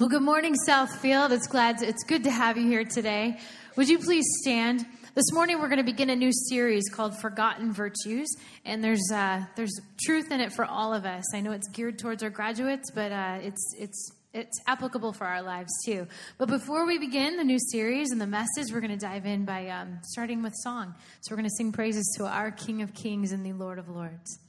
Well, good morning, Southfield. It's glad to, it's good to have you here today. Would you please stand? This morning we're going to begin a new series called Forgotten Virtues, and there's uh, there's truth in it for all of us. I know it's geared towards our graduates, but uh, it's it's it's applicable for our lives too. But before we begin the new series and the message, we're going to dive in by um, starting with song. So we're going to sing praises to our King of Kings and the Lord of Lords.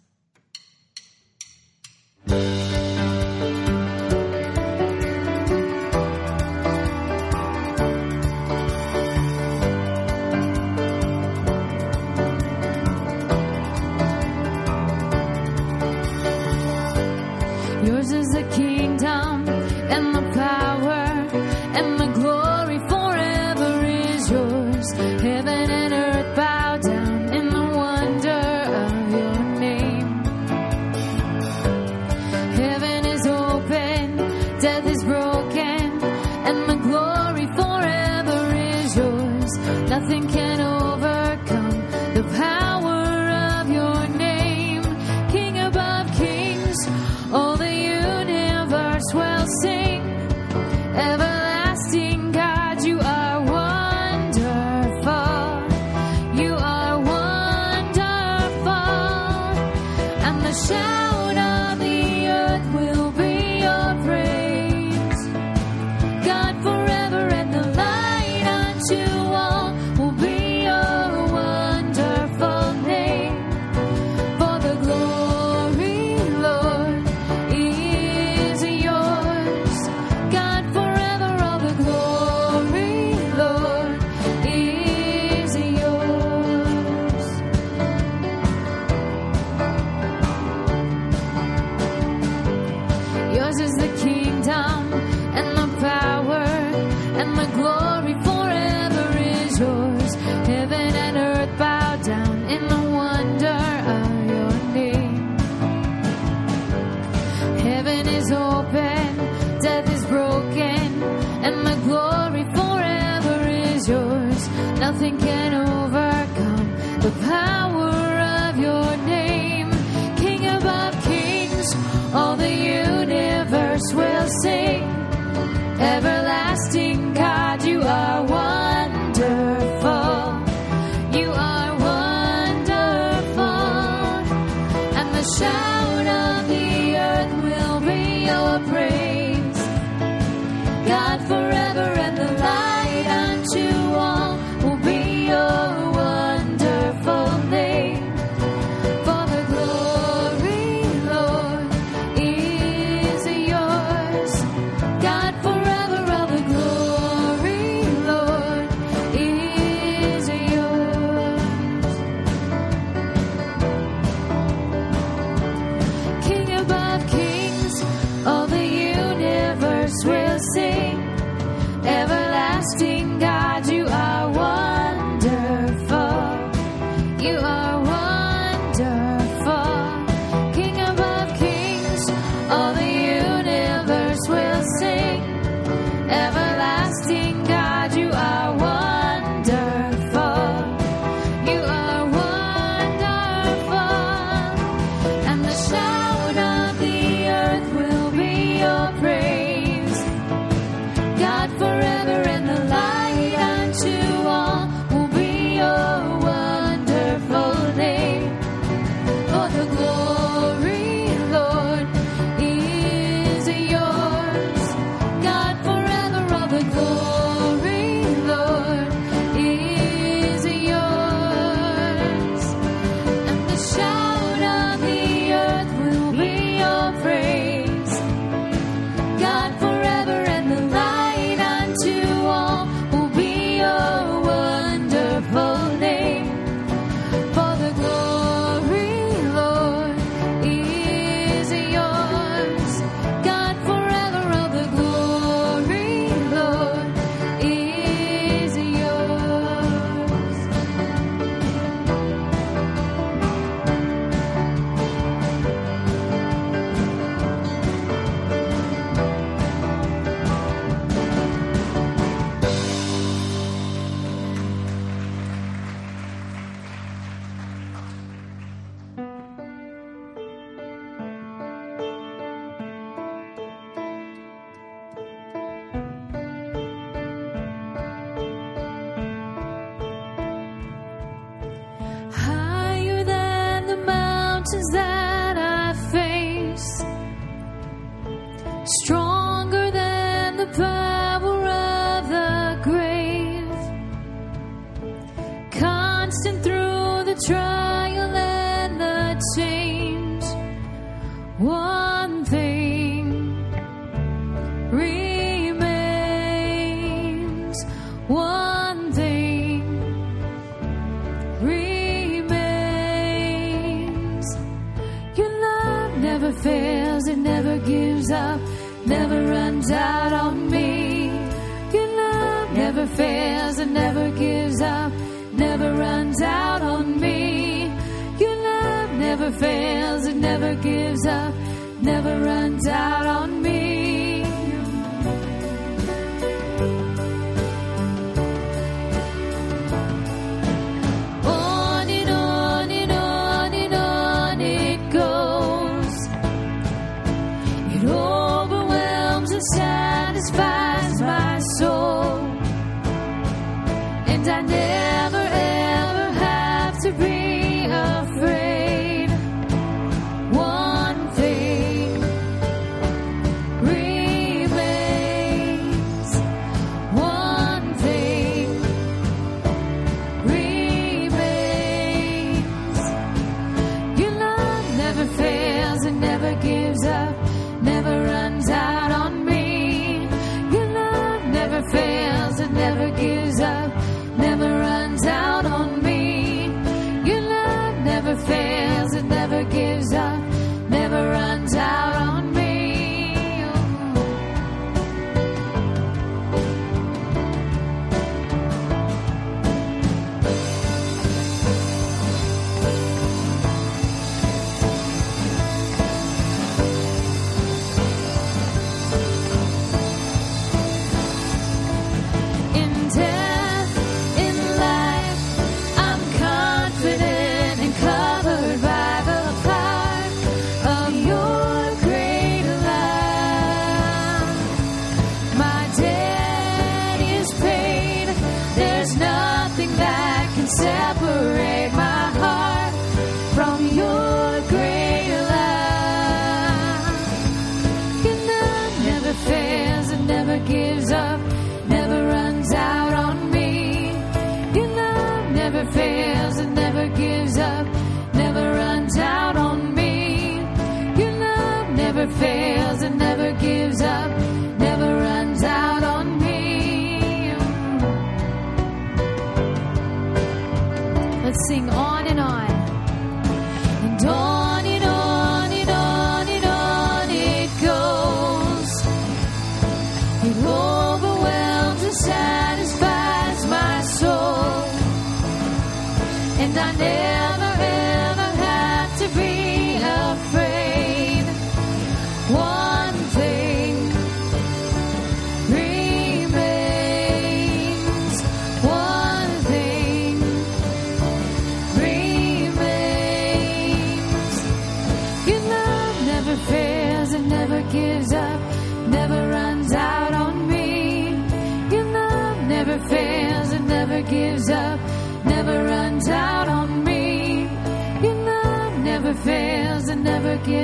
gives up never runs out on me.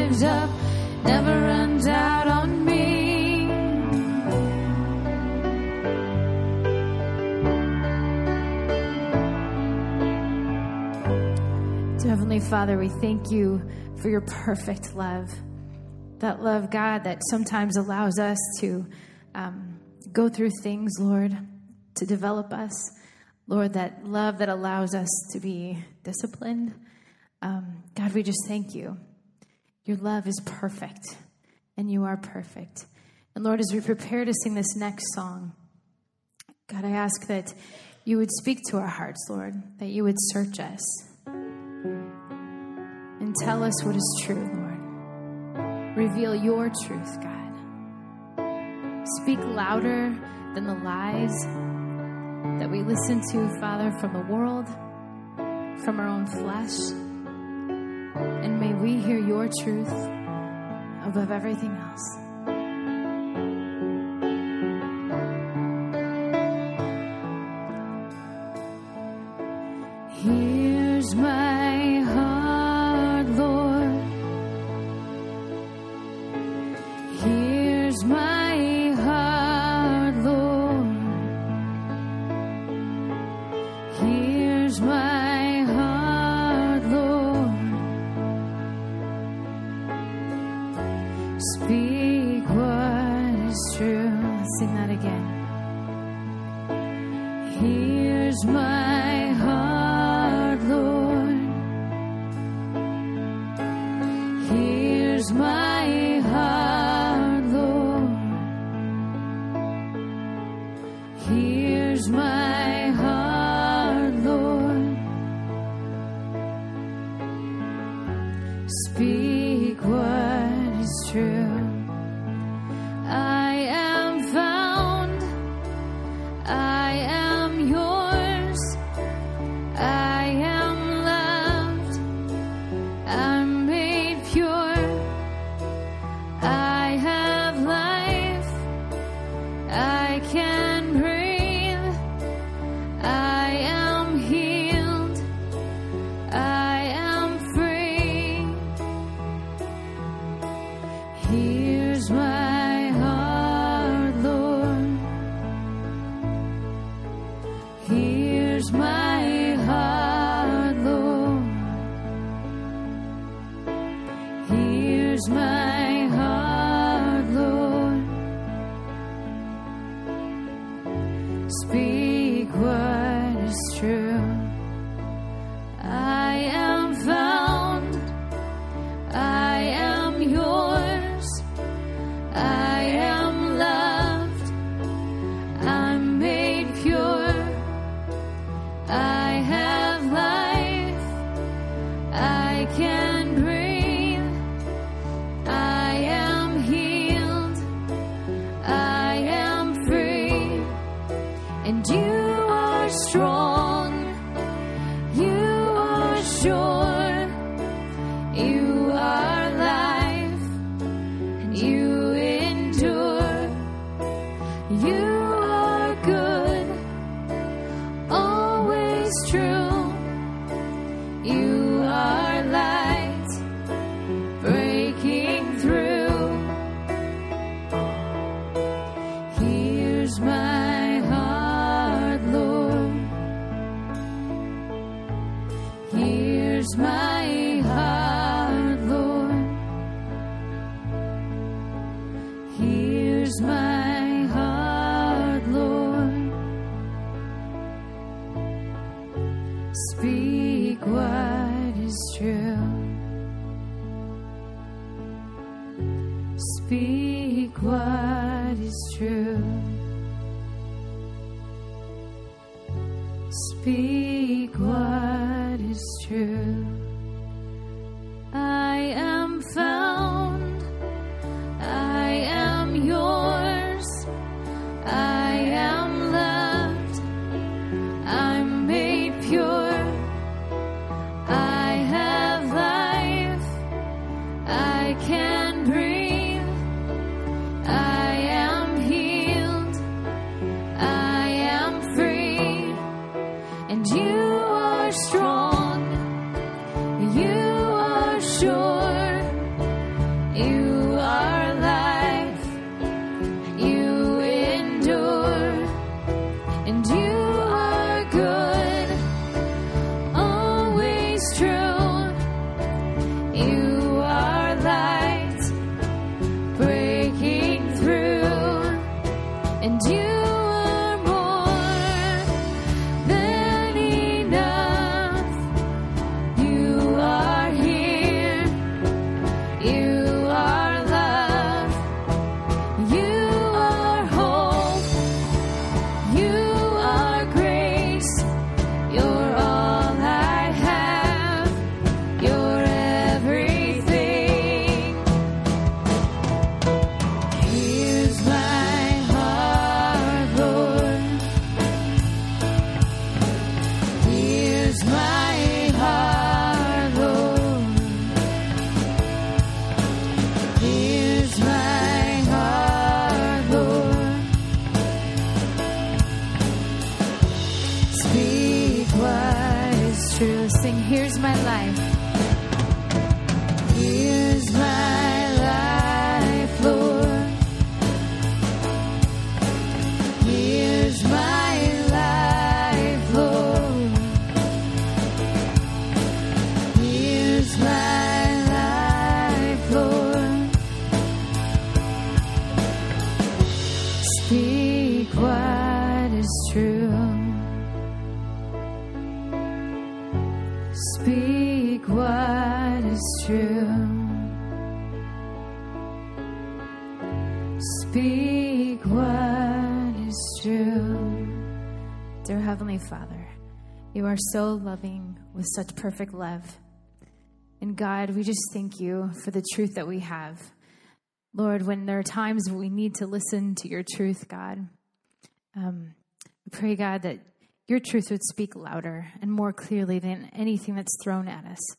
gives up never runs out on me. Dear Heavenly Father, we thank you for your perfect love. That love, God, that sometimes allows us to um, go through things, Lord, to develop us. Lord, that love that allows us to be disciplined. Um, God, we just thank you your love is perfect, and you are perfect. And Lord, as we prepare to sing this next song, God, I ask that you would speak to our hearts, Lord, that you would search us and tell us what is true, Lord. Reveal your truth, God. Speak louder than the lies that we listen to, Father, from the world, from our own flesh we hear your truth above everything else. You are so loving with such perfect love. And God, we just thank you for the truth that we have. Lord, when there are times we need to listen to your truth, God, um, we pray, God, that your truth would speak louder and more clearly than anything that's thrown at us.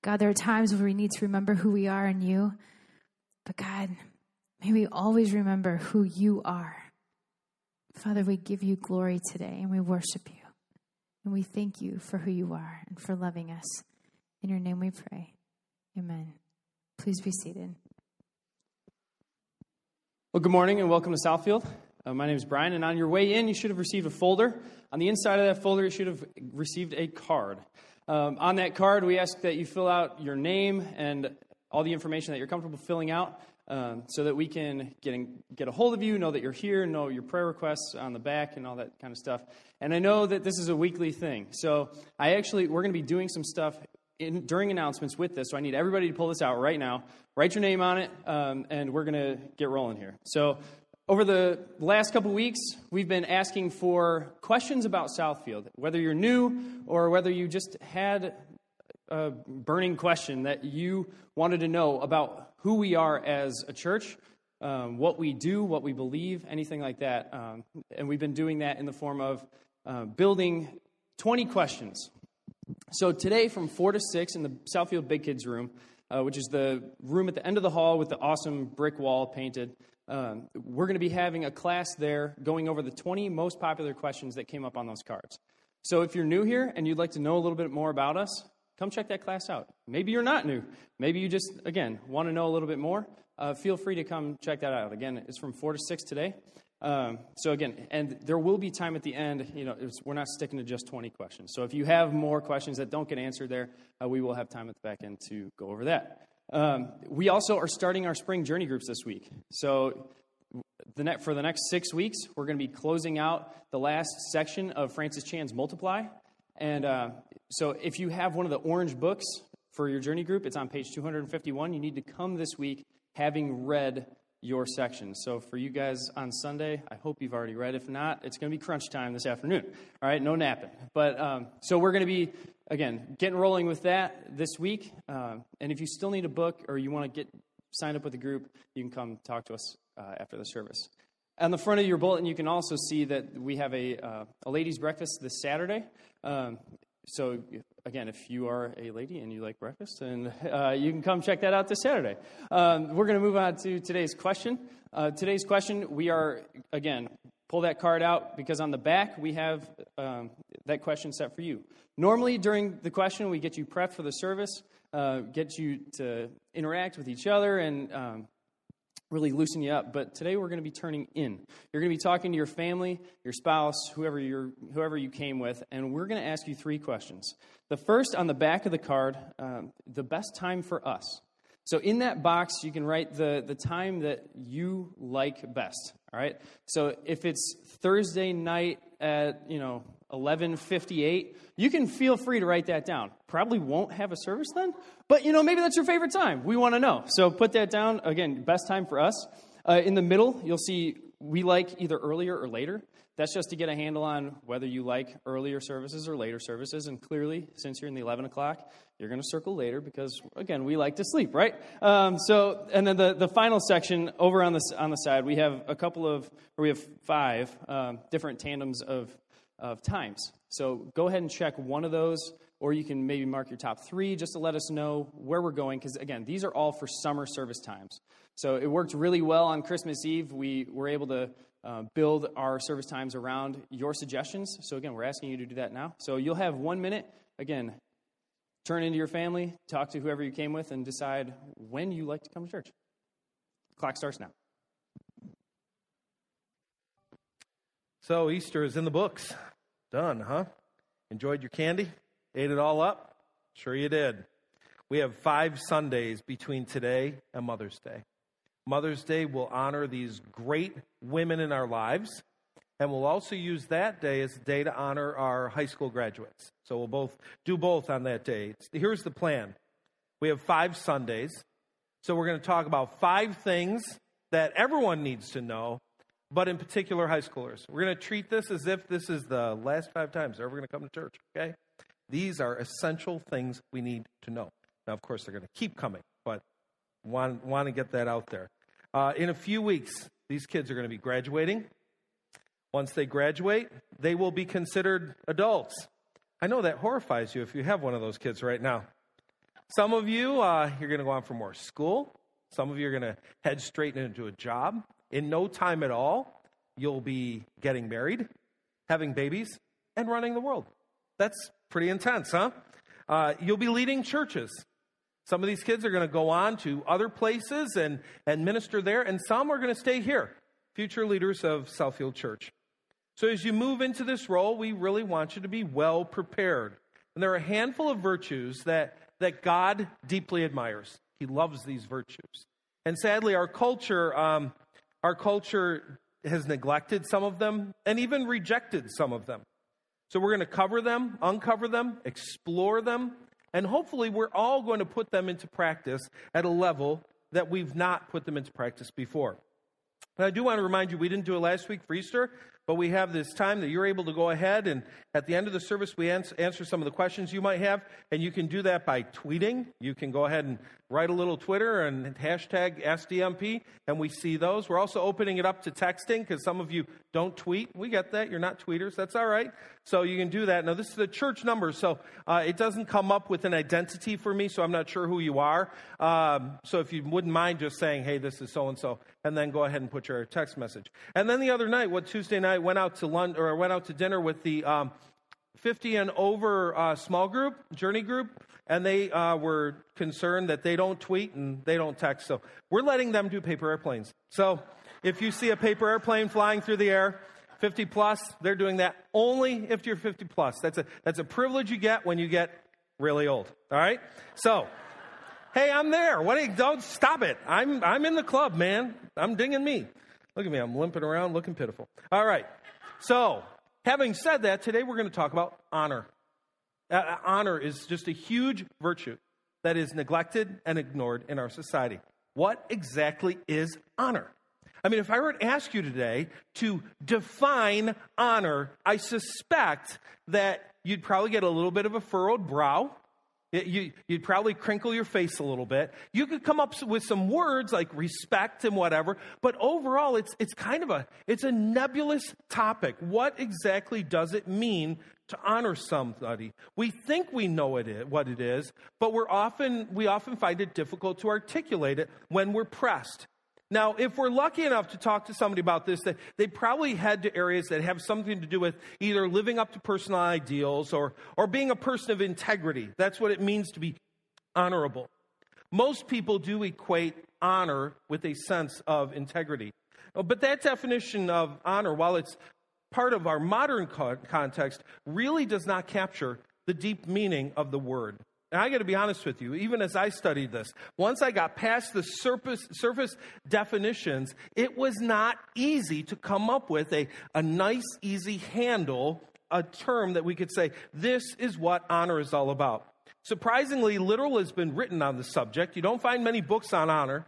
God, there are times where we need to remember who we are in you, but God, may we always remember who you are. Father, we give you glory today and we worship you. And we thank you for who you are and for loving us. In your name we pray. Amen. Please be seated. Well, good morning and welcome to Southfield. Uh, my name is Brian, and on your way in, you should have received a folder. On the inside of that folder, you should have received a card. Um, on that card, we ask that you fill out your name and all the information that you're comfortable filling out um, so that we can get, in, get a hold of you, know that you're here, know your prayer requests on the back, and all that kind of stuff. And I know that this is a weekly thing. So I actually, we're going to be doing some stuff in, during announcements with this. So I need everybody to pull this out right now, write your name on it, um, and we're going to get rolling here. So over the last couple weeks, we've been asking for questions about Southfield, whether you're new or whether you just had a burning question that you wanted to know about who we are as a church, um, what we do, what we believe, anything like that. Um, and we've been doing that in the form of uh, building 20 questions. So today, from 4 to 6 in the Southfield Big Kids room, uh, which is the room at the end of the hall with the awesome brick wall painted, um, we're going to be having a class there going over the 20 most popular questions that came up on those cards. So if you're new here and you'd like to know a little bit more about us, come check that class out. Maybe you're not new. Maybe you just, again, want to know a little bit more. Uh, feel free to come check that out. Again, it's from 4 to 6 today. Um, so again, and there will be time at the end. You know, we're not sticking to just 20 questions. So if you have more questions that don't get answered there, uh, we will have time at the back end to go over that. Um, we also are starting our spring journey groups this week. So the net, for the next six weeks, we're going to be closing out the last section of Francis Chan's Multiply. And uh, so if you have one of the orange books for your journey group, it's on page 251. You need to come this week having read your section. So for you guys on Sunday, I hope you've already read. If not, it's going to be crunch time this afternoon. All right, no napping. But um, so we're going to be again getting rolling with that this week. Uh, and if you still need a book or you want to get signed up with the group, you can come talk to us uh, after the service. On the front of your bulletin, you can also see that we have a, uh, a ladies' breakfast this Saturday. Um, so again, if you are a lady and you like breakfast, and uh, you can come check that out this Saturday. Um, we're going to move on to today's question. Uh, today's question, we are again pull that card out because on the back we have um, that question set for you. Normally, during the question, we get you prepped for the service, uh, get you to interact with each other, and um, really loosen you up. But today we're going to be turning in. You're going to be talking to your family, your spouse, whoever you whoever you came with, and we're going to ask you three questions. The first on the back of the card, um, the best time for us. So in that box, you can write the, the time that you like best. All right. So if it's Thursday night at you know 11:58, you can feel free to write that down. Probably won't have a service then, but you know maybe that's your favorite time. We want to know. So put that down. Again, best time for us. Uh, in the middle, you'll see we like either earlier or later. That's just to get a handle on whether you like earlier services or later services. And clearly, since you're in the 11 o'clock, you're going to circle later because, again, we like to sleep, right? Um, so, and then the, the final section over on the, on the side, we have a couple of, or we have five um, different tandems of, of times. So go ahead and check one of those, or you can maybe mark your top three just to let us know where we're going. Because, again, these are all for summer service times. So it worked really well on Christmas Eve. We were able to uh, build our service times around your suggestions. So, again, we're asking you to do that now. So, you'll have one minute. Again, turn into your family, talk to whoever you came with, and decide when you like to come to church. Clock starts now. So, Easter is in the books. Done, huh? Enjoyed your candy? Ate it all up? Sure, you did. We have five Sundays between today and Mother's Day. Mother's Day will honor these great women in our lives. And we'll also use that day as a day to honor our high school graduates. So we'll both do both on that day. Here's the plan we have five Sundays. So we're going to talk about five things that everyone needs to know, but in particular high schoolers. We're going to treat this as if this is the last five times they're ever going to come to church, okay? These are essential things we need to know. Now, of course, they're going to keep coming, but want, want to get that out there. Uh, in a few weeks, these kids are going to be graduating. Once they graduate, they will be considered adults. I know that horrifies you if you have one of those kids right now. Some of you, uh, you're going to go on for more school. Some of you are going to head straight into a job. In no time at all, you'll be getting married, having babies, and running the world. That's pretty intense, huh? Uh, you'll be leading churches. Some of these kids are going to go on to other places and, and minister there, and some are going to stay here, future leaders of Southfield Church. So as you move into this role, we really want you to be well prepared. And there are a handful of virtues that, that God deeply admires. He loves these virtues. And sadly, our culture, um, our culture has neglected some of them and even rejected some of them. So we're going to cover them, uncover them, explore them, and hopefully we're all going to put them into practice at a level that we've not put them into practice before. But I do want to remind you, we didn't do it last week for Easter, but we have this time that you're able to go ahead and at the end of the service, we answer some of the questions you might have. And you can do that by tweeting. You can go ahead and write a little Twitter and hashtag SDMP, and we see those. We're also opening it up to texting because some of you don't tweet. We get that. You're not tweeters. That's all right. So you can do that. Now, this is the church number, so uh, it doesn't come up with an identity for me, so I'm not sure who you are. Um, so if you wouldn't mind just saying, hey, this is so and so, and then go ahead and put your text message. And then the other night, what Tuesday night, went out to lunch or went out to dinner with the um, 50 and over uh, small group, journey group, and they uh, were concerned that they don't tweet and they don't text. So we're letting them do paper airplanes. So if you see a paper airplane flying through the air, 50 plus, they're doing that only if you're 50 plus. That's a, that's a privilege you get when you get really old. All right? So, hey, I'm there. What? You, don't stop it. I'm, I'm in the club, man. I'm dinging me. Look at me. I'm limping around looking pitiful. All right. So, having said that, today we're going to talk about honor. Uh, uh, honor is just a huge virtue that is neglected and ignored in our society. What exactly is honor? I mean, if I were to ask you today to define honor, I suspect that you'd probably get a little bit of a furrowed brow. You, would probably crinkle your face a little bit. You could come up with some words like respect and whatever, but overall, it's, it's kind of a, it's a nebulous topic. What exactly does it mean to honor somebody? We think we know it is, what it is, but we're often, we often find it difficult to articulate it when we're pressed. Now, if we're lucky enough to talk to somebody about this, they, probably head to areas that have something to do with either living up to personal ideals or, or being a person of integrity. That's what it means to be honorable. Most people do equate honor with a sense of integrity. Oh, but that definition of honor, while it's part of our modern context, really does not capture the deep meaning of the word. And I got to be honest with you, even as I studied this, once I got past the surface, surface definitions, it was not easy to come up with a, a nice, easy handle, a term that we could say, this is what honor is all about. Surprisingly, little has been written on the subject. You don't find many books on honor.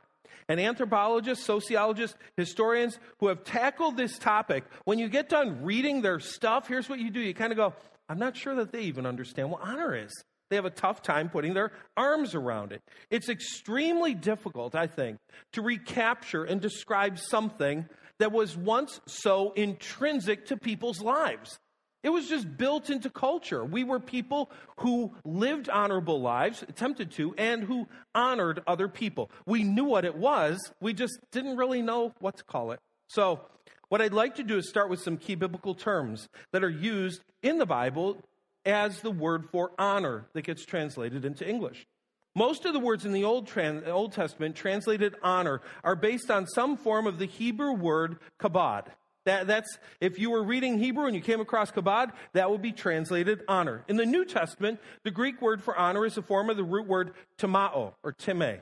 And anthropologists, sociologists, historians who have tackled this topic, when you get done reading their stuff, here's what you do. You kind of go, I'm not sure that they even understand what honor is. They have a tough time putting their arms around it. It's extremely difficult, I think, to recapture and describe something that was once so intrinsic to people's lives. It was just built into culture. We were people who lived honorable lives, attempted to, and who honored other people. We knew what it was, we just didn't really know what to call it. So, what I'd like to do is start with some key biblical terms that are used in the Bible as the word for honor that gets translated into English. Most of the words in the Old, trans, Old Testament translated honor are based on some form of the Hebrew word kabod. That, that's, if you were reading Hebrew and you came across kabod, that would be translated honor. In the New Testament, the Greek word for honor is a form of the root word timao or time.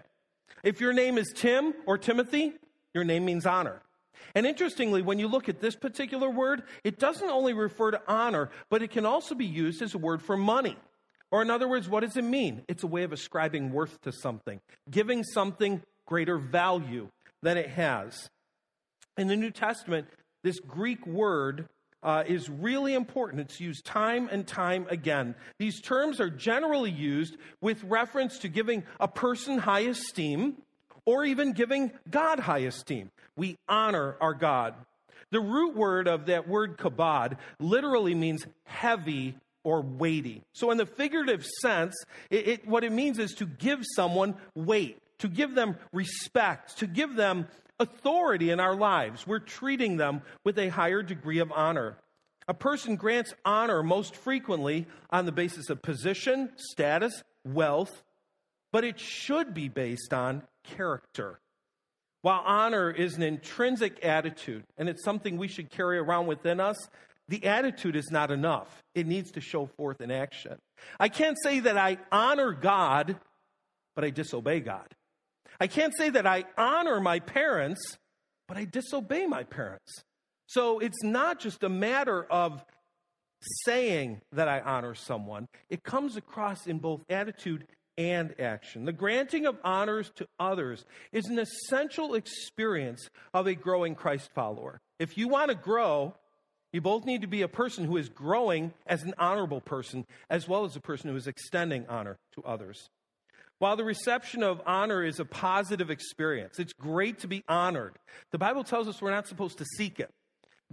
If your name is Tim or Timothy, your name means honor. And interestingly, when you look at this particular word, it doesn't only refer to honor, but it can also be used as a word for money. Or, in other words, what does it mean? It's a way of ascribing worth to something, giving something greater value. than it has. In the New Testament, this Greek word uh, is really important. It's used time and time again. These terms are generally used with reference to giving a person high esteem or even giving God high esteem. We honor our God. The root word of that word kabod literally means heavy or weighty. So, in the figurative sense, it, it, what it means is to give someone weight, to give them respect, to give them authority in our lives. We're treating them with a higher degree of honor. A person grants honor most frequently on the basis of position, status, wealth, but it should be based on character. While honor is an intrinsic attitude and it's something we should carry around within us, the attitude is not enough. It needs to show forth in action. I can't say that I honor God, but I disobey God. I can't say that I honor my parents, but I disobey my parents. So it's not just a matter of saying that I honor someone, it comes across in both attitude and action. The granting of honors to others is an essential experience of a growing Christ follower. If you want to grow, you both need to be a person who is growing as an honorable person, as well as a person who is extending honor to others. While the reception of honor is a positive experience, it's great to be honored. The Bible tells us we're not supposed to seek it.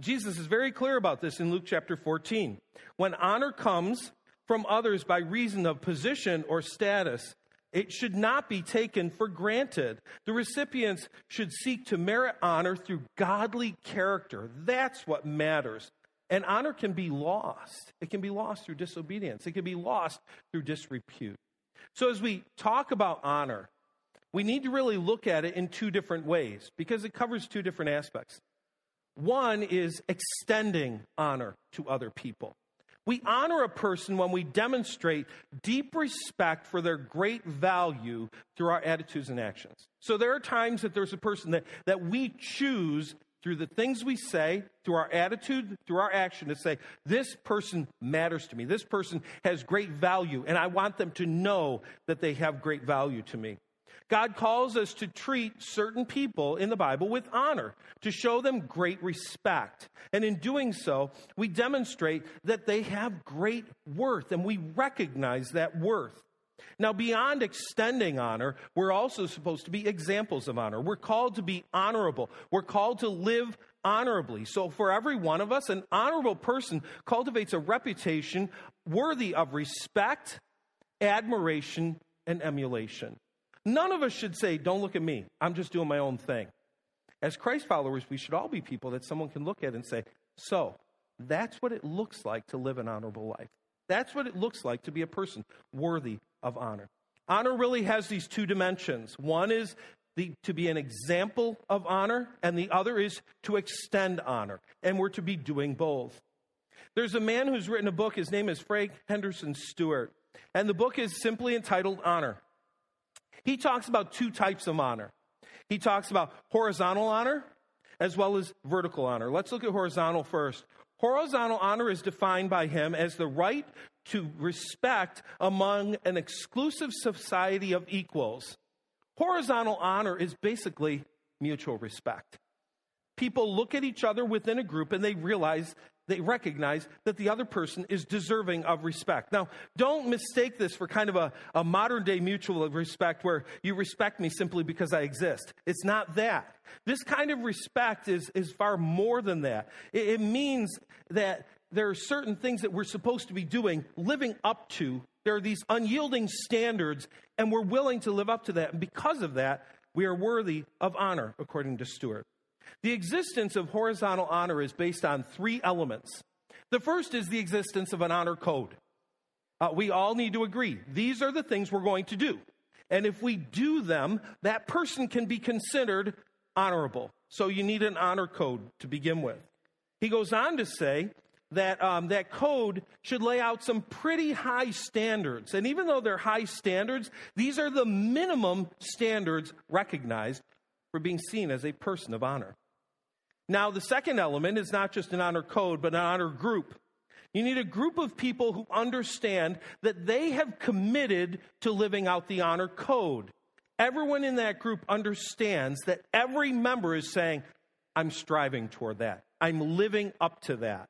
Jesus is very clear about this in Luke chapter 14. When honor comes from others by reason of position or status, it should not be taken for granted. The recipients should seek to merit honor through godly character. That's what matters. And honor can be lost. It can be lost through disobedience, it can be lost through disrepute. So, as we talk about honor, we need to really look at it in two different ways because it covers two different aspects. One is extending honor to other people. We honor a person when we demonstrate deep respect for their great value through our attitudes and actions. So there are times that there's a person that, that we choose through the things we say, through our attitude, through our action, to say, this person matters to me. This person has great value, and I want them to know that they have great value to me. God calls us to treat certain people in the Bible with honor, to show them great respect. And in doing so, we demonstrate that they have great worth, and we recognize that worth. Now, beyond extending honor, we're also supposed to be examples of honor. We're called to be honorable. We're called to live honorably. So, for every one of us, an honorable person cultivates a reputation worthy of respect, admiration, and emulation. None of us should say, Don't look at me. I'm just doing my own thing. As Christ followers, we should all be people that someone can look at and say, So, that's what it looks like to live an honorable life. That's what it looks like to be a person worthy of honor. Honor really has these two dimensions. One is the, to be an example of honor, and the other is to extend honor. And we're to be doing both. There's a man who's written a book. His name is Frank Henderson Stewart. And the book is simply entitled Honor. He talks about two types of honor. He talks about horizontal honor as well as vertical honor. Let's look at horizontal first. Horizontal honor is defined by him as the right to respect among an exclusive society of equals. Horizontal honor is basically mutual respect. People look at each other within a group and they realize they recognize that the other person is deserving of respect. Now, don't mistake this for kind of a, a modern day mutual respect where you respect me simply because I exist. It's not that. This kind of respect is, is far more than that. It, it means that there are certain things that we're supposed to be doing, living up to. There are these unyielding standards, and we're willing to live up to that. And because of that, we are worthy of honor, according to Stewart. The existence of horizontal honor is based on three elements. The first is the existence of an honor code. Uh, we all need to agree these are the things we're going to do. And if we do them, that person can be considered honorable. So you need an honor code to begin with. He goes on to say that um, that code should lay out some pretty high standards. And even though they're high standards, these are the minimum standards recognized for being seen as a person of honor. Now, the second element is not just an honor code, but an honor group. You need a group of people who understand that they have committed to living out the honor code. everyone in that group understands that every member is saying, I'm striving toward that. I'm living up to that.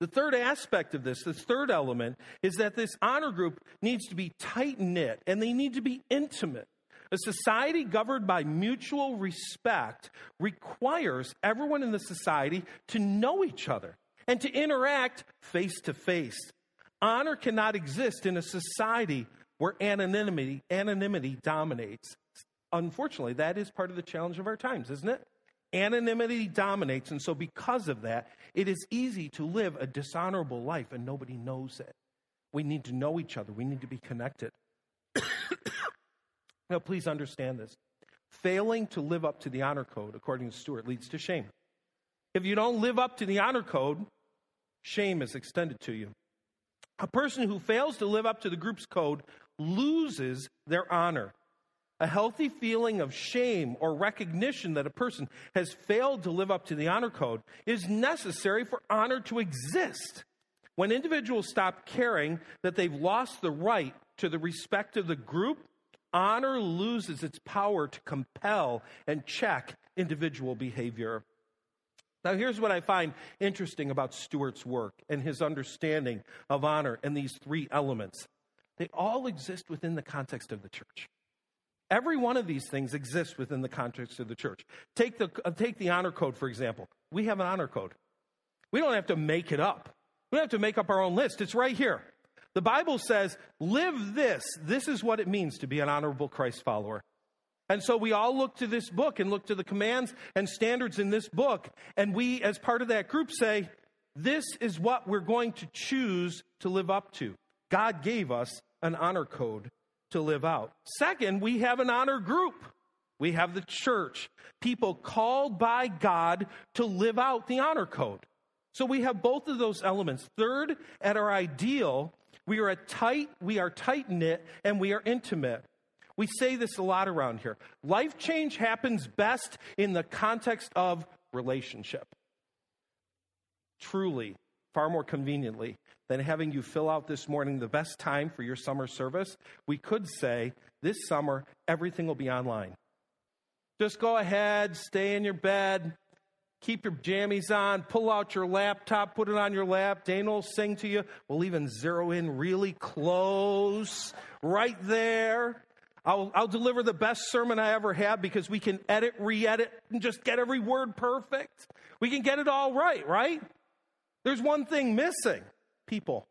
The third aspect of this, the third element, is that this honor group needs to be tight knit and they need to be intimate. A society governed by mutual respect requires everyone in the society to know each other and to interact face to face. Honor cannot exist in a society where anonymity, anonymity dominates. Unfortunately, that is part of the challenge of our times, isn't it? Anonymity dominates, and so because of that, it is easy to live a dishonorable life and nobody knows it. We need to know each other, we need to be connected. Now, please understand this. Failing to live up to the honor code, according to Stewart, leads to shame. If you don't live up to the honor code, shame is extended to you. A person who fails to live up to the group's code loses their honor. A healthy feeling of shame or recognition that a person has failed to live up to the honor code is necessary for honor to exist. When individuals stop caring that they've lost the right to the respect of the group, honor loses its power to compel and check individual behavior. Now, here's what I find interesting about Stewart's work and his understanding of honor and these three elements. They all exist within the context of the church. Every one of these things exists within the context of the church. Take the, uh, take the honor code, for example. We have an honor code. We don't have to make it up. We don't have to make up our own list. It's right here. The Bible says, live this. This is what it means to be an honorable Christ follower. And so we all look to this book and look to the commands and standards in this book. And we, as part of that group, say, this is what we're going to choose to live up to. God gave us an honor code to live out. Second, we have an honor group. We have the church, people called by God to live out the honor code. So we have both of those elements. Third, at our ideal, we are a tight, we are tight knit and we are intimate. We say this a lot around here. Life change happens best in the context of relationship. Truly, far more conveniently than having you fill out this morning the best time for your summer service, we could say this summer everything will be online. Just go ahead, stay in your bed, keep your jammies on, pull out your laptop, put it on your lap. Dana will sing to you. We'll even zero in really close, right there. I'll, I'll deliver the best sermon I ever had because we can edit, re edit, and just get every word perfect. We can get it all right, right? There's one thing missing people.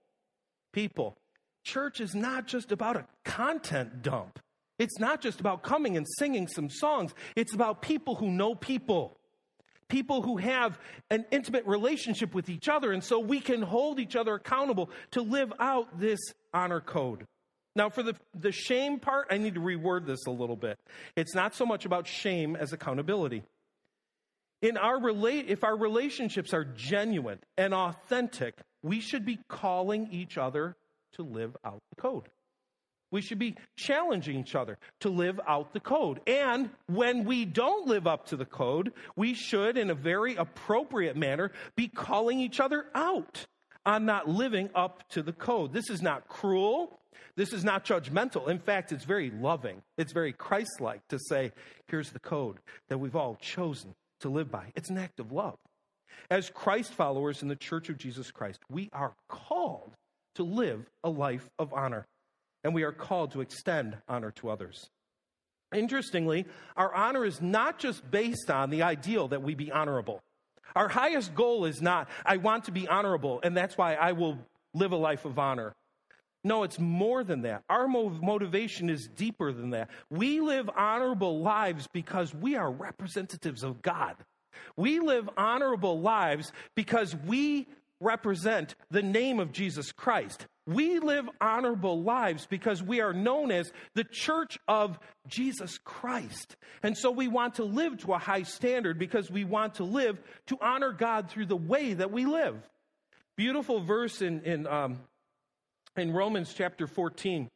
People. Church is not just about a content dump. It's not just about coming and singing some songs. It's about people who know people. People who have an intimate relationship with each other. And so we can hold each other accountable to live out this honor code. Now, for the, the shame part, I need to reword this a little bit. It's not so much about shame as accountability. In our relate, if our relationships are genuine and authentic, we should be calling each other to live out the code. We should be challenging each other to live out the code. And when we don't live up to the code, we should, in a very appropriate manner, be calling each other out on not living up to the code. This is not cruel. This is not judgmental. In fact, it's very loving. It's very Christ like to say, here's the code that we've all chosen to live by. It's an act of love. As Christ followers in the Church of Jesus Christ, we are called to live a life of honor, and we are called to extend honor to others. Interestingly, our honor is not just based on the ideal that we be honorable. Our highest goal is not, I want to be honorable, and that's why I will live a life of honor. No, it's more than that. Our motivation is deeper than that. We live honorable lives because we are representatives of God. We live honorable lives because we represent the name of Jesus Christ. We live honorable lives because we are known as the church of Jesus Christ. And so we want to live to a high standard because we want to live to honor God through the way that we live. Beautiful verse in, in um, in Romans chapter 14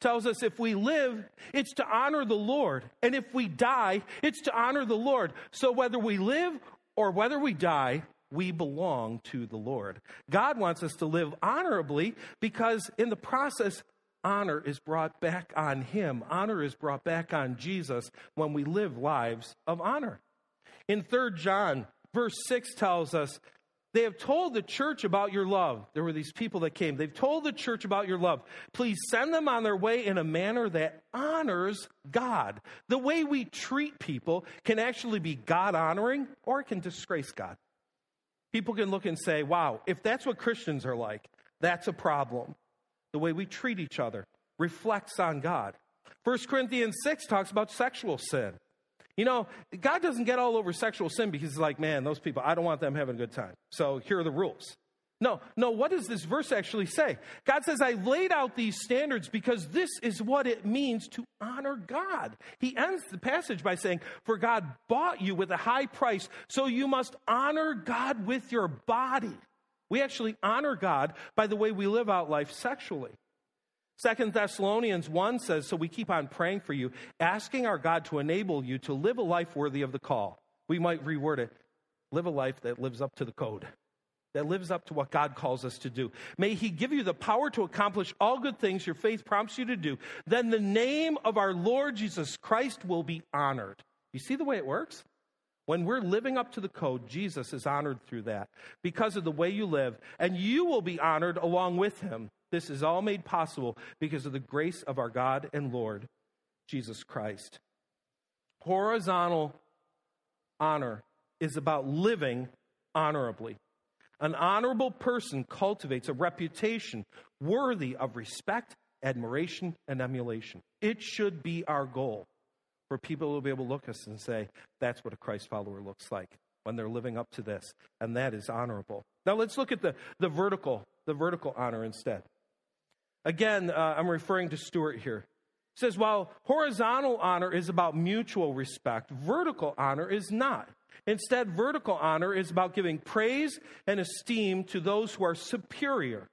tells us if we live, it's to honor the Lord. And if we die, it's to honor the Lord. So whether we live or whether we die, we belong to the Lord. God wants us to live honorably because in the process, honor is brought back on him. Honor is brought back on Jesus when we live lives of honor. In 3 John, verse 6 tells us, they have told the church about your love. There were these people that came. They've told the church about your love. Please send them on their way in a manner that honors God. The way we treat people can actually be God honoring or it can disgrace God. People can look and say, wow, if that's what Christians are like, that's a problem. The way we treat each other reflects on God. 1 Corinthians 6 talks about sexual sin. You know, God doesn't get all over sexual sin because he's like, man, those people, I don't want them having a good time. So here are the rules. No, no, what does this verse actually say? God says, I laid out these standards because this is what it means to honor God. He ends the passage by saying, For God bought you with a high price, so you must honor God with your body. We actually honor God by the way we live out life sexually. Second Thessalonians 1 says, So we keep on praying for you, asking our God to enable you to live a life worthy of the call. We might reword it live a life that lives up to the code, that lives up to what God calls us to do. May He give you the power to accomplish all good things your faith prompts you to do. Then the name of our Lord Jesus Christ will be honored. You see the way it works? When we're living up to the code, Jesus is honored through that because of the way you live, and you will be honored along with him. This is all made possible because of the grace of our God and Lord, Jesus Christ. Horizontal honor is about living honorably. An honorable person cultivates a reputation worthy of respect, admiration, and emulation. It should be our goal for people to be able to look at us and say, that's what a Christ follower looks like when they're living up to this. And that is honorable. Now let's look at the, the vertical, the vertical honor instead. Again, uh, I'm referring to Stewart here. Says, while horizontal honor is about mutual respect, vertical honor is not. Instead, vertical honor is about giving praise and esteem to those who are superior,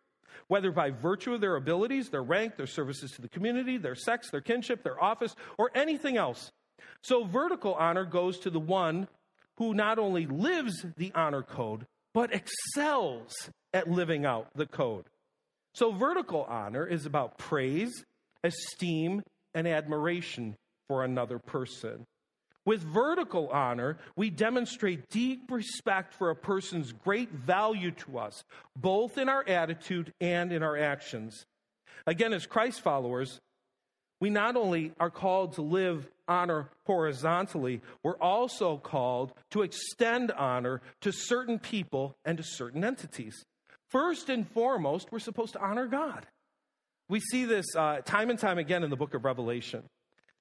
whether by virtue of their abilities, their rank, their services to the community, their sex, their kinship, their office, or anything else. So, vertical honor goes to the one who not only lives the honor code, but excels at living out the code. So, vertical honor is about praise, esteem, and admiration for another person. With vertical honor, we demonstrate deep respect for a person's great value to us, both in our attitude and in our actions. Again, as Christ followers, we not only are called to live honor horizontally, we're also called to extend honor to certain people and to certain entities. First and foremost, we're supposed to honor God. We see this uh, time and time again in the book of Revelation.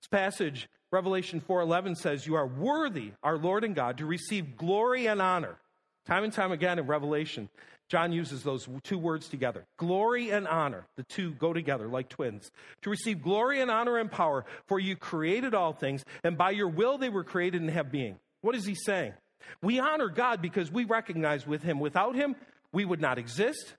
This passage, Revelation 4:11 says, "You are worthy, our Lord and God, to receive glory and honor." Time and time again in Revelation, John uses those two words together. Glory and honor. The two go together like twins. To receive glory and honor and power, for you created all things, and by your will they were created and have being. What is he saying? We honor God because we recognize with him, without him, we would not exist.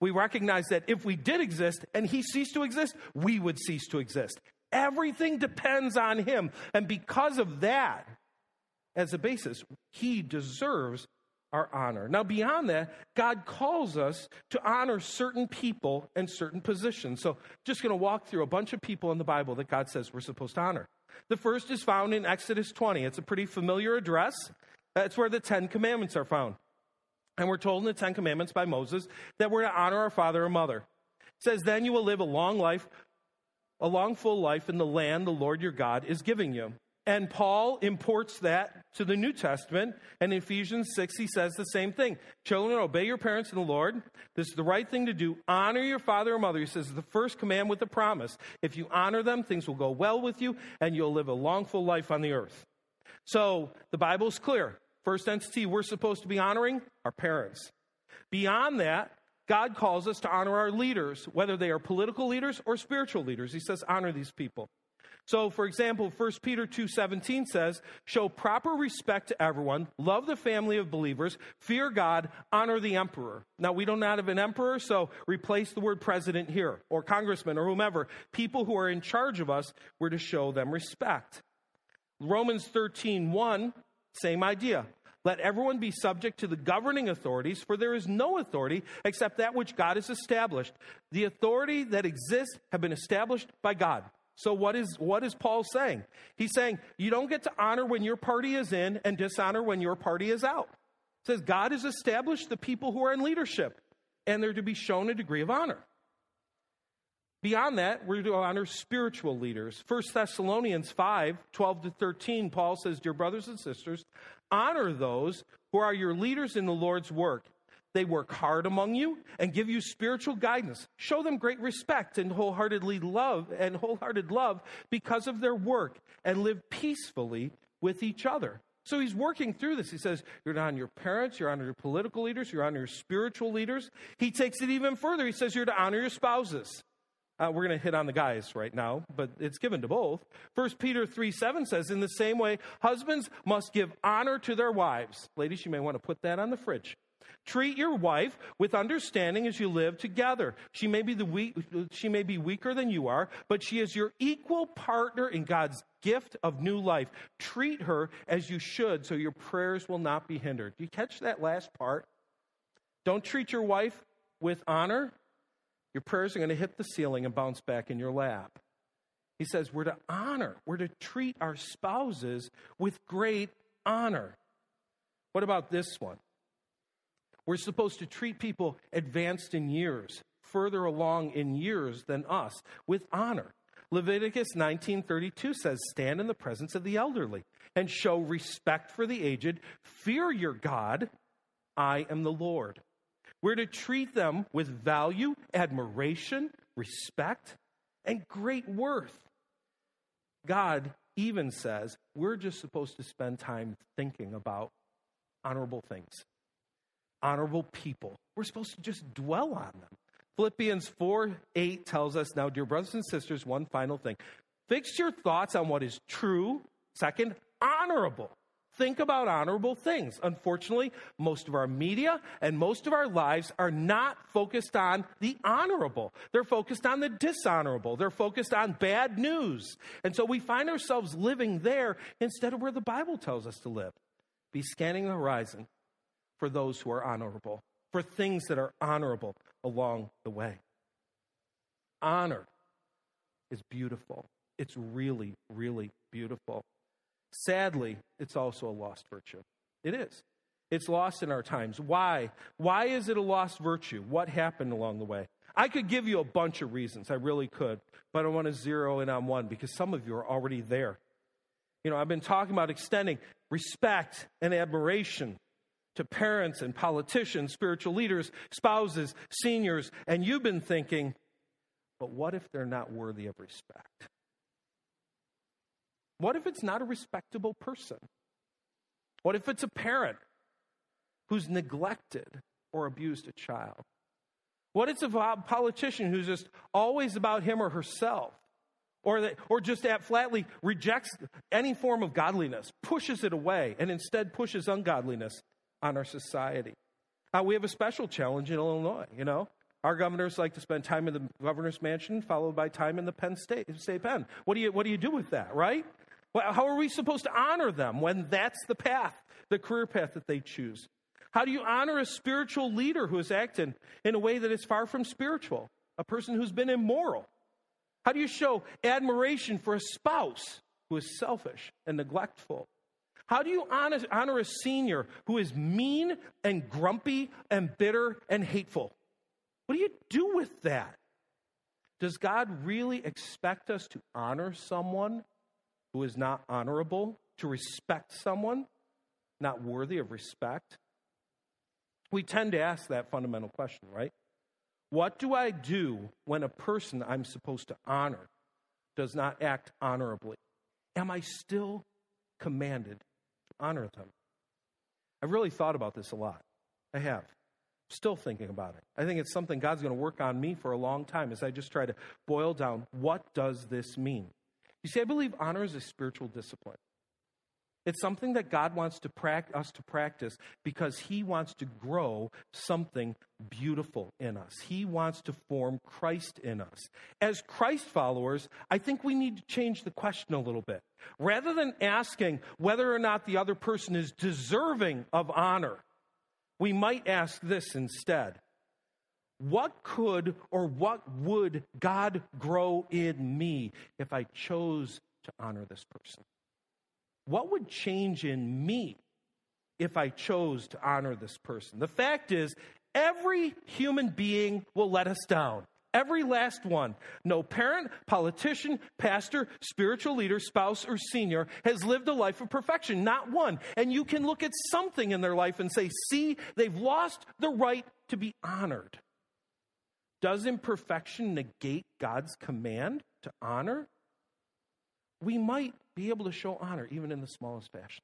We recognize that if we did exist and he ceased to exist, we would cease to exist. Everything depends on him. And because of that, as a basis, he deserves our honor. Now, beyond that, God calls us to honor certain people and certain positions. So, just going to walk through a bunch of people in the Bible that God says we're supposed to honor. The first is found in Exodus 20. It's a pretty familiar address. That's where the Ten Commandments are found. And we're told in the Ten Commandments by Moses that we're to honor our father and mother. It says, Then you will live a long life, a long, full life in the land the Lord your God is giving you. And Paul imports that to the New Testament. And in Ephesians 6, he says the same thing. Children, obey your parents in the Lord. This is the right thing to do. Honor your father and mother. He says the first command with a promise. If you honor them, things will go well with you, and you'll live a long, full life on the earth. So the Bible is clear. First entity we're supposed to be honoring our parents. Beyond that, God calls us to honor our leaders, whether they are political leaders or spiritual leaders. He says, honor these people. So, for example, 1 Peter 2:17 says, "Show proper respect to everyone, love the family of believers, fear God, honor the emperor." Now, we don't have an emperor, so replace the word president here or congressman or whomever. People who are in charge of us, we're to show them respect. Romans 13:1 same idea. Let everyone be subject to the governing authorities, for there is no authority except that which God has established. The authority that exists have been established by God. So what is what is Paul saying? He's saying you don't get to honor when your party is in and dishonor when your party is out. It says God has established the people who are in leadership and they're to be shown a degree of honor. Beyond that, we're to honor spiritual leaders. 1 Thessalonians 5 12 to 13, Paul says, Dear brothers and sisters, honor those who are your leaders in the Lord's work. They work hard among you and give you spiritual guidance. Show them great respect and wholeheartedly love and wholehearted love because of their work and live peacefully with each other. So he's working through this. He says, You're to honor your parents, you're honor your political leaders, you're honor your spiritual leaders. He takes it even further. He says, You're to honor your spouses. Uh, we're going to hit on the guys right now, but it's given to both. 1 Peter 3 7 says, In the same way, husbands must give honor to their wives. Ladies, you may want to put that on the fridge. Treat your wife with understanding as you live together. She may be the weak, she may be weaker than you are, but she is your equal partner in God's gift of new life. Treat her as you should, so your prayers will not be hindered. Do you catch that last part? Don't treat your wife with honor your prayers are going to hit the ceiling and bounce back in your lap. He says we're to honor, we're to treat our spouses with great honor. What about this one? We're supposed to treat people advanced in years, further along in years than us, with honor. Leviticus 19:32 says, "Stand in the presence of the elderly and show respect for the aged. Fear your God. I am the Lord." We're to treat them with value, admiration, respect, and great worth. God even says we're just supposed to spend time thinking about honorable things, honorable people. We're supposed to just dwell on them. Philippians 4 8 tells us now, dear brothers and sisters, one final thing. Fix your thoughts on what is true, second, honorable, think about honorable things. Unfortunately, most of our media and most of our lives are not focused on the honorable. They're focused on the dishonorable. They're focused on bad news. And so we find ourselves living there instead of where the Bible tells us to live. Be scanning the horizon for those who are honorable, for things that are honorable along the way. Honor is beautiful. It's really, really beautiful. Sadly, it's also a lost virtue. It is. It's lost in our times. Why? Why is it a lost virtue? What happened along the way? I could give you a bunch of reasons. I really could. But I want to zero in on one because some of you are already there. You know, I've been talking about extending respect and admiration to parents and politicians, spiritual leaders, spouses, seniors, and you've been thinking, but what if they're not worthy of respect? What if it's not a respectable person? What if it's a parent who's neglected or abused a child? What if it's a politician who's just always about him or herself? Or, that, or just at flatly rejects any form of godliness, pushes it away, and instead pushes ungodliness on our society. Uh, we have a special challenge in Illinois, you know. Our governors like to spend time in the governor's mansion, followed by time in the Penn State, State Pen. What do you, what do, you do with that, right? How are we supposed to honor them when that's the path, the career path that they choose? How do you honor a spiritual leader who is acting in a way that is far from spiritual, a person who's been immoral? How do you show admiration for a spouse who is selfish and neglectful? How do you honor, honor a senior who is mean and grumpy and bitter and hateful? What do you do with that? Does God really expect us to honor someone who is not honorable, to respect someone not worthy of respect? We tend to ask that fundamental question, right? What do I do when a person I'm supposed to honor does not act honorably? Am I still commanded to honor them? I've really thought about this a lot. I have. Still thinking about it. I think it's something God's going to work on me for a long time as I just try to boil down what does this mean? You see, I believe honor is a spiritual discipline. It's something that God wants to us to practice because He wants to grow something beautiful in us. He wants to form Christ in us. As Christ followers, I think we need to change the question a little bit. Rather than asking whether or not the other person is deserving of honor, we might ask this instead What could or what would God grow in me if I chose to honor this person? What would change in me if I chose to honor this person? The fact is, every human being will let us down. Every last one. No parent, politician, pastor, spiritual leader, spouse, or senior has lived a life of perfection. Not one. And you can look at something in their life and say, see, they've lost the right to be honored. Does imperfection negate God's command to honor? We might be able to show honor even in the smallest fashion.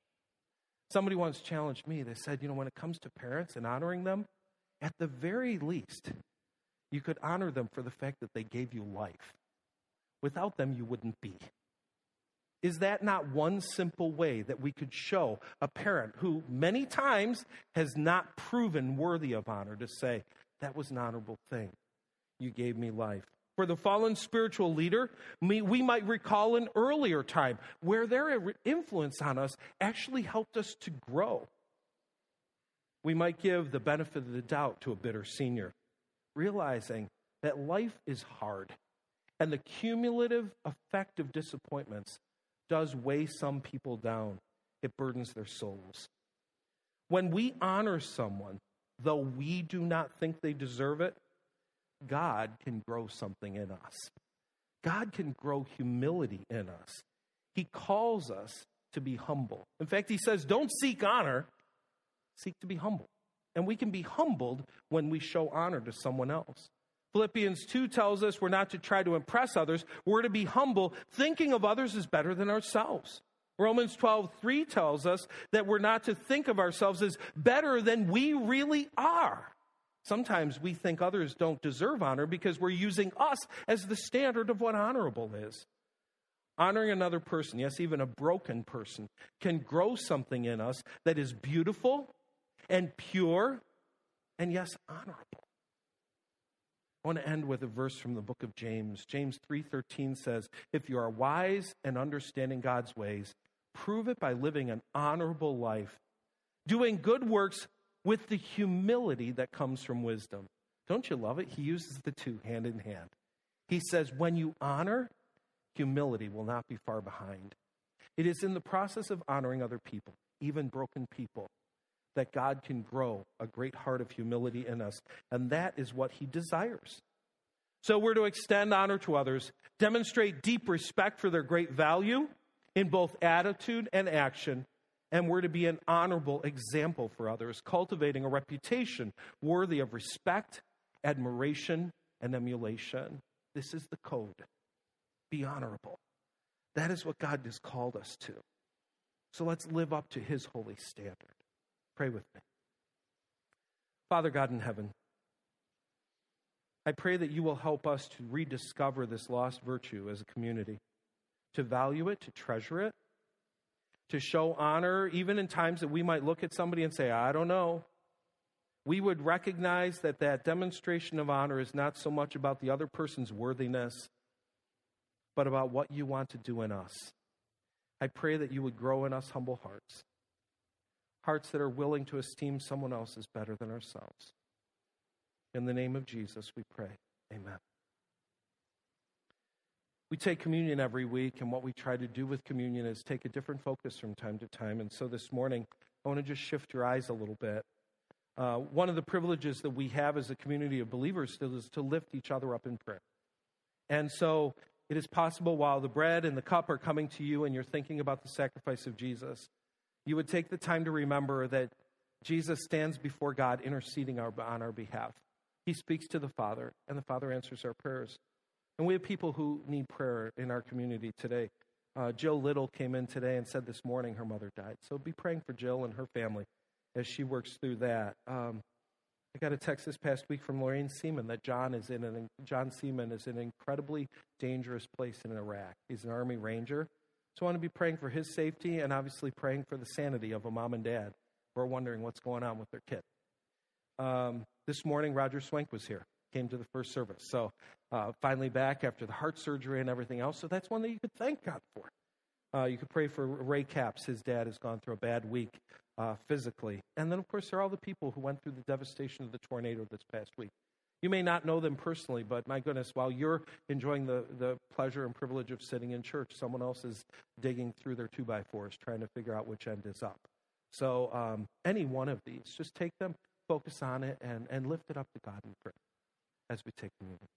Somebody once challenged me. They said, you know, when it comes to parents and honoring them, at the very least, you could honor them for the fact that they gave you life. Without them, you wouldn't be. Is that not one simple way that we could show a parent who many times has not proven worthy of honor to say, that was an honorable thing? You gave me life. For the fallen spiritual leader, we might recall an earlier time where their influence on us actually helped us to grow. We might give the benefit of the doubt to a bitter senior, realizing that life is hard and the cumulative effect of disappointments does weigh some people down. It burdens their souls. When we honor someone, though we do not think they deserve it, God can grow something in us. God can grow humility in us. He calls us to be humble. In fact, he says, don't seek honor, seek to be humble. And we can be humbled when we show honor to someone else. Philippians 2 tells us we're not to try to impress others, we're to be humble, thinking of others as better than ourselves. Romans 12, 3 tells us that we're not to think of ourselves as better than we really are. Sometimes we think others don't deserve honor because we're using us as the standard of what honorable is. Honoring another person, yes, even a broken person, can grow something in us that is beautiful and pure and, yes, honorable. I want to end with a verse from the book of James. James 3:13 says, "If you are wise and understanding God's ways, prove it by living an honorable life, doing good works with the humility that comes from wisdom. Don't you love it? He uses the two hand in hand. He says, when you honor, humility will not be far behind. It is in the process of honoring other people, even broken people, that God can grow a great heart of humility in us. And that is what he desires. So we're to extend honor to others, demonstrate deep respect for their great value in both attitude and action, and we're to be an honorable example for others, cultivating a reputation worthy of respect, admiration, and emulation. This is the code. Be honorable. That is what God has called us to. So let's live up to his holy standard. Pray with me. Father God in heaven, I pray that you will help us to rediscover this lost virtue as a community, to value it, to treasure it, to show honor, even in times that we might look at somebody and say, I don't know. We would recognize that that demonstration of honor is not so much about the other person's worthiness, but about what you want to do in us. I pray that you would grow in us humble hearts, hearts that are willing to esteem someone else as better than ourselves. In the name of Jesus, we pray. Amen. We take communion every week, and what we try to do with communion is take a different focus from time to time. And so this morning, I want to just shift your eyes a little bit. Uh, one of the privileges that we have as a community of believers still is to lift each other up in prayer. And so it is possible while the bread and the cup are coming to you and you're thinking about the sacrifice of Jesus, you would take the time to remember that Jesus stands before God interceding our, on our behalf. He speaks to the Father, and the Father answers our prayers. And we have people who need prayer in our community today. Uh, Jill Little came in today and said this morning her mother died. So be praying for Jill and her family as she works through that. Um, I got a text this past week from Lorraine Seaman that John is in an John Seaman is in an incredibly dangerous place in Iraq. He's an Army Ranger, So I want to be praying for his safety and obviously praying for the sanity of a mom and dad who are wondering what's going on with their kid. Um, this morning, Roger Swank was here, came to the first service. So uh, finally back after the heart surgery and everything else. So that's one that you could thank God for. Uh, you could pray for Ray Caps. His dad has gone through a bad week uh, physically. And then, of course, there are all the people who went through the devastation of the tornado this past week. You may not know them personally, but my goodness, while you're enjoying the, the pleasure and privilege of sitting in church, someone else is digging through their two by fours trying to figure out which end is up. So, um, any one of these, just take them, focus on it, and, and lift it up to God in prayer as we take communion.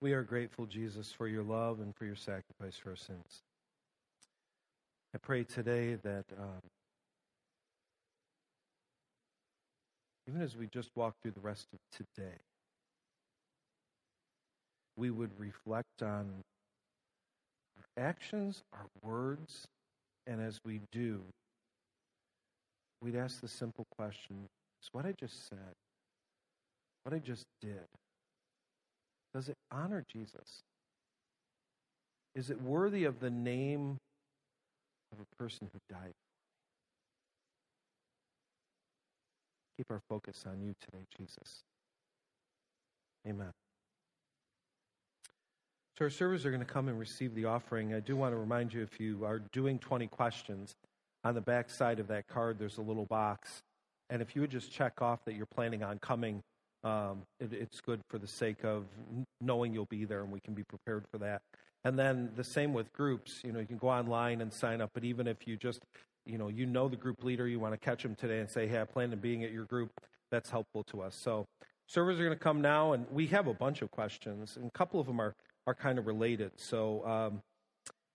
We are grateful, Jesus, for your love and for your sacrifice for our sins. I pray today that um, even as we just walk through the rest of today, we would reflect on our actions, our words, And as we do, we'd ask the simple question is what I just said, what I just did, does it honor Jesus? Is it worthy of the name of a person who died? Keep our focus on you today, Jesus. Amen. So, our servers are going to come and receive the offering. I do want to remind you if you are doing 20 questions, on the back side of that card, there's a little box. And if you would just check off that you're planning on coming, um, it, it's good for the sake of knowing you'll be there and we can be prepared for that. And then the same with groups. You know, you can go online and sign up, but even if you just, you know, you know the group leader, you want to catch them today and say, hey, I plan on being at your group, that's helpful to us. So servers are going to come now, and we have a bunch of questions, and a couple of them are, are kind of related. So um,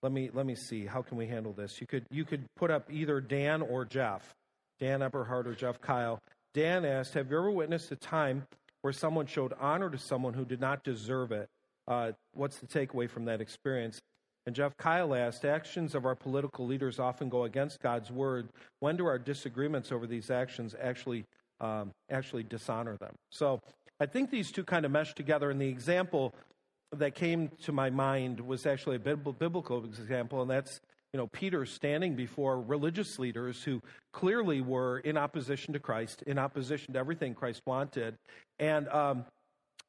let me let me see. How can we handle this? You could you could put up either Dan or Jeff, Dan Eberhard or Jeff Kyle. Dan asked, "Have you ever witnessed a time where someone showed honor to someone who did not deserve it? Uh, what's the takeaway from that experience?" And Jeff Kyle asked, Actions of our political leaders often go against God's word. When do our disagreements over these actions actually, um, actually dishonor them? So I think these two kind of mesh together. And the example that came to my mind was actually a biblical example, and that's you know Peter standing before religious leaders who clearly were in opposition to Christ, in opposition to everything Christ wanted, and um,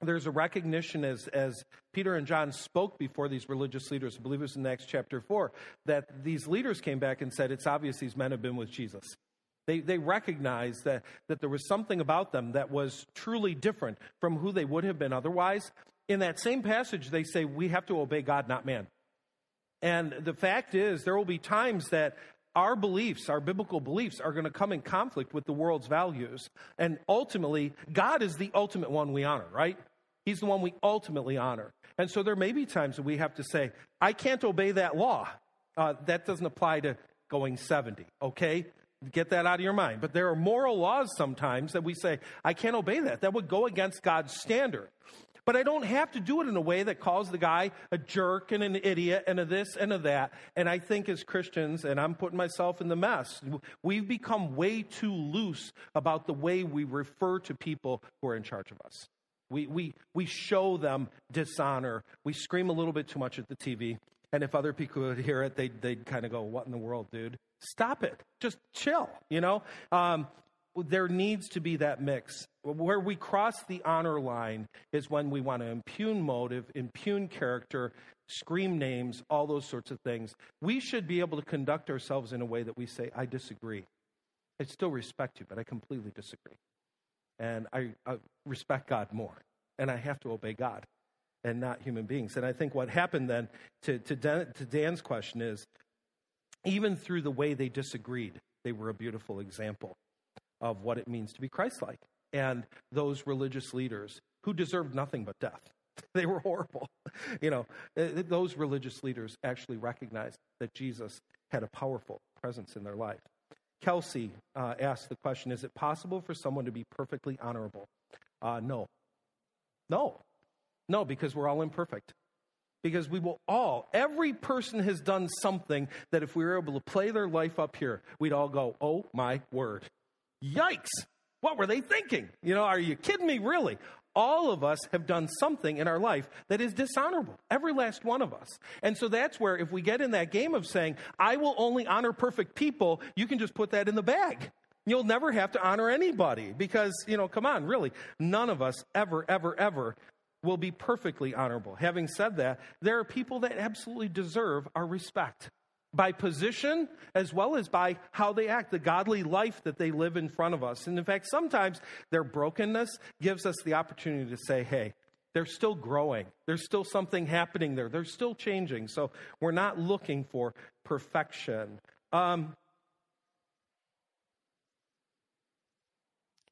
there's a recognition as as Peter and John spoke before these religious leaders. I believe it was in Acts chapter four that these leaders came back and said, "It's obvious these men have been with Jesus." They, they recognized that, that there was something about them that was truly different from who they would have been otherwise in that same passage, they say we have to obey God, not man. And the fact is, there will be times that our beliefs, our biblical beliefs, are going to come in conflict with the world's values. And ultimately, God is the ultimate one we honor, right? He's the one we ultimately honor. And so there may be times that we have to say, I can't obey that law. Uh, that doesn't apply to going 70, okay? Get that out of your mind. But there are moral laws sometimes that we say, I can't obey that. That would go against God's standard. But I don't have to do it in a way that calls the guy a jerk and an idiot and a this and a that. And I think as Christians, and I'm putting myself in the mess, we've become way too loose about the way we refer to people who are in charge of us. We, we, we show them dishonor. We scream a little bit too much at the TV. And if other people would hear it, they'd, they'd kind of go, What in the world, dude? Stop it. Just chill, you know? Um, there needs to be that mix. Where we cross the honor line is when we want to impugn motive, impugn character, scream names, all those sorts of things. We should be able to conduct ourselves in a way that we say, I disagree. I still respect you, but I completely disagree. And I, I respect God more. And I have to obey God and not human beings. And I think what happened then to, to, Dan, to Dan's question is even through the way they disagreed, they were a beautiful example of what it means to be Christ like. And those religious leaders who deserved nothing but death. They were horrible. You know, those religious leaders actually recognized that Jesus had a powerful presence in their life. Kelsey uh, asked the question Is it possible for someone to be perfectly honorable? Uh, no. No. No, because we're all imperfect. Because we will all, every person has done something that if we were able to play their life up here, we'd all go, Oh my word. Yikes! What were they thinking? You know, are you kidding me? Really? All of us have done something in our life that is dishonorable. Every last one of us. And so that's where, if we get in that game of saying, I will only honor perfect people, you can just put that in the bag. You'll never have to honor anybody because, you know, come on, really, none of us ever, ever, ever will be perfectly honorable. Having said that, there are people that absolutely deserve our respect by position as well as by how they act, the godly life that they live in front of us. And in fact, sometimes their brokenness gives us the opportunity to say, hey, they're still growing. There's still something happening there. They're still changing. So we're not looking for perfection. Um,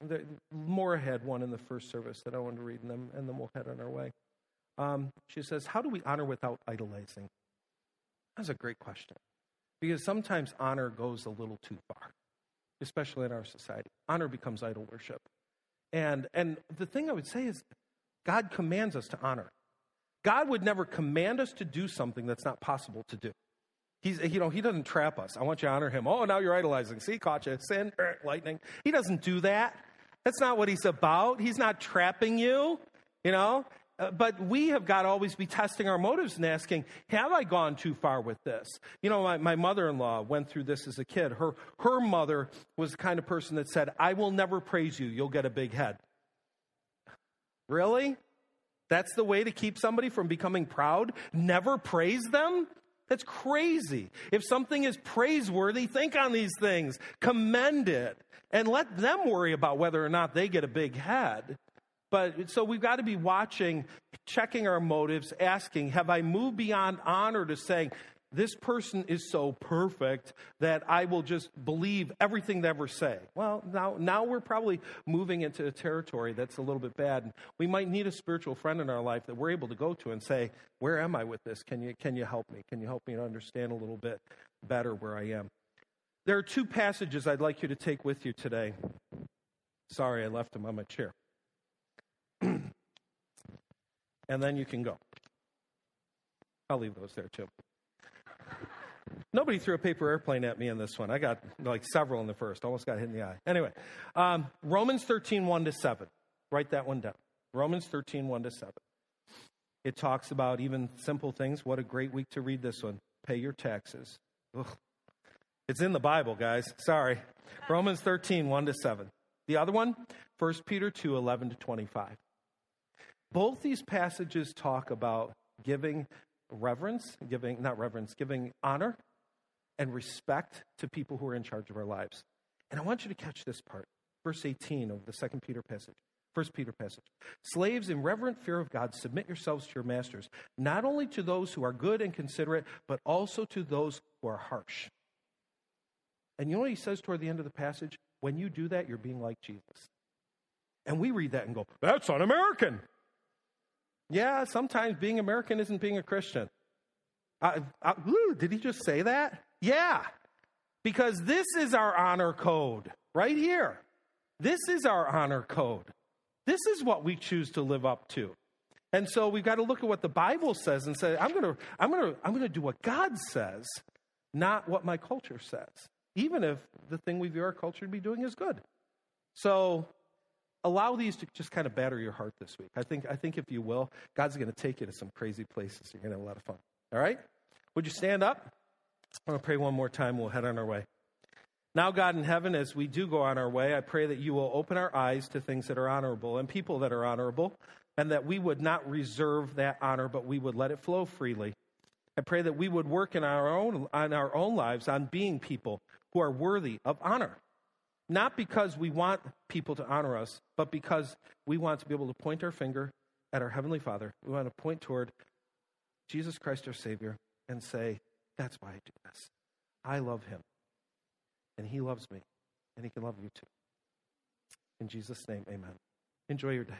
the, more ahead one in the first service that I wanted to read, and then, and then we'll head on our way. Um, she says, How do we honor without idolizing? That's a great question. Because sometimes honor goes a little too far, especially in our society. Honor becomes idol worship. And, and the thing I would say is, God commands us to honor. God would never command us to do something that's not possible to do. He's, you know, he doesn't trap us. I want you to honor him. Oh, now you're idolizing. See, caught you. Sin, er, lightning. He doesn't do that. That's not what he's about. He's not trapping you, you know. Uh, but we have got to always be testing our motives and asking, have I gone too far with this? You know, my, my mother in law went through this as a kid. Her, her mother was the kind of person that said, I will never praise you. You'll get a big head. Really? That's the way to keep somebody from becoming proud? Never praise them? That's crazy. If something is praiseworthy, think on these things, commend it, and let them worry about whether or not they get a big head. But so we've got to be watching, checking our motives, asking, have I moved beyond honor to saying, this person is so perfect that I will just believe everything they ever say. Well, now, now we're probably moving into a territory that's a little bit bad. We might need a spiritual friend in our life that we're able to go to and say, Where am I with this? Can you, can you help me? Can you help me to understand a little bit better where I am? There are two passages I'd like you to take with you today. Sorry, I left them on my chair. and then you can go. I'll leave those there too. Nobody threw a paper airplane at me in this one. I got like several in the first. Almost got hit in the eye. Anyway, um, Romans 13, 1 to 7. Write that one down. Romans 13, 1 to 7. It talks about even simple things. What a great week to read this one. Pay your taxes. Ugh. It's in the Bible, guys. Sorry. Romans 13, 1 to 7. The other one, 1 Peter 2, 11 to 25. Both these passages talk about giving reverence, giving, not reverence, giving honor and respect to people who are in charge of our lives. And I want you to catch this part, verse 18 of the second Peter passage. First Peter passage. Slaves, in reverent fear of God, submit yourselves to your masters, not only to those who are good and considerate, but also to those who are harsh. And you know what he says toward the end of the passage? When you do that, you're being like Jesus. And we read that and go, that's un American. Yeah, sometimes being American isn't being a Christian. I, I, did he just say that? Yeah, because this is our honor code right here. This is our honor code. This is what we choose to live up to. And so we've got to look at what the Bible says and say, I'm going to, I'm going to, I'm going to do what God says, not what my culture says, even if the thing we view our culture to be doing is good. So allow these to just kind of batter your heart this week. I think, I think if you will, God's going to take you to some crazy places. You're going to have a lot of fun. All right? Would you stand up? I'm going to pray one more time. We'll head on our way. Now, God in heaven, as we do go on our way, I pray that you will open our eyes to things that are honorable and people that are honorable, and that we would not reserve that honor, but we would let it flow freely. I pray that we would work in our own, on our own lives on being people who are worthy of honor not because we want people to honor us, but because we want to be able to point our finger at our Heavenly Father. We want to point toward Jesus Christ, our Savior, and say, That's why I do this. I love Him, and He loves me, and He can love you too. In Jesus' name, amen. Enjoy your day.